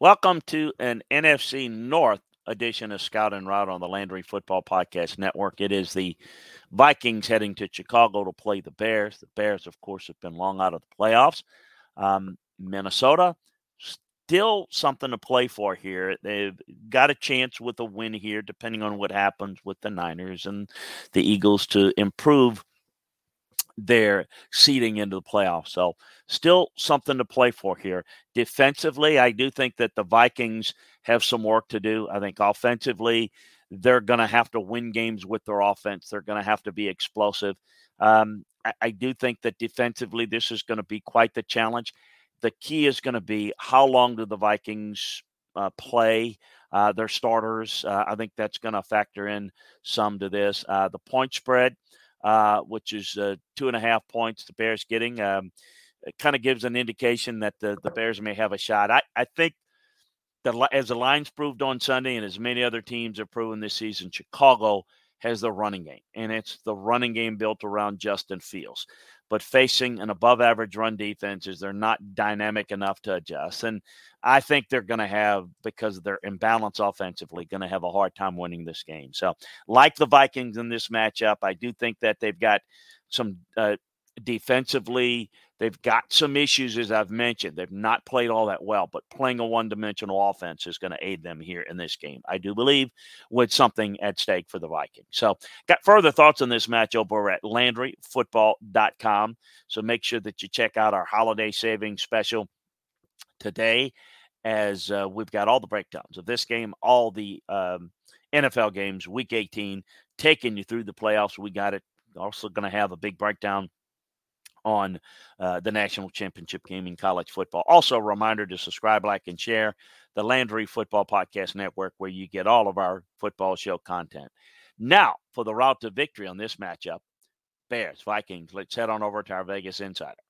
Welcome to an NFC North edition of Scout and Route on the Landry Football Podcast Network. It is the Vikings heading to Chicago to play the Bears. The Bears, of course, have been long out of the playoffs. Um, Minnesota, still something to play for here. They've got a chance with a win here, depending on what happens with the Niners and the Eagles to improve their seeding into the playoffs. So, still something to play for here. Defensively, I do think that the Vikings have some work to do. I think offensively, they're going to have to win games with their offense. They're going to have to be explosive. Um, I, I do think that defensively, this is going to be quite the challenge. The key is going to be how long do the Vikings uh, play uh, their starters? Uh, I think that's going to factor in some to this. Uh, the point spread uh, which is uh, two and a half points the Bears getting. Um, it kind of gives an indication that the, the Bears may have a shot. I, I think that as the Lions proved on Sunday and as many other teams have proven this season, Chicago has the running game, and it's the running game built around Justin Fields. But facing an above average run defense is they're not dynamic enough to adjust. And I think they're going to have, because of their imbalance offensively, going to have a hard time winning this game. So, like the Vikings in this matchup, I do think that they've got some uh, defensively They've got some issues, as I've mentioned. They've not played all that well, but playing a one dimensional offense is going to aid them here in this game. I do believe with something at stake for the Vikings. So, got further thoughts on this match over at LandryFootball.com. So, make sure that you check out our holiday savings special today as uh, we've got all the breakdowns of this game, all the um, NFL games, week 18, taking you through the playoffs. We got it. Also, going to have a big breakdown on uh, the national championship game in college football. Also, a reminder to subscribe, like, and share the Landry Football Podcast Network, where you get all of our football show content. Now, for the route to victory on this matchup Bears, Vikings, let's head on over to our Vegas Insider.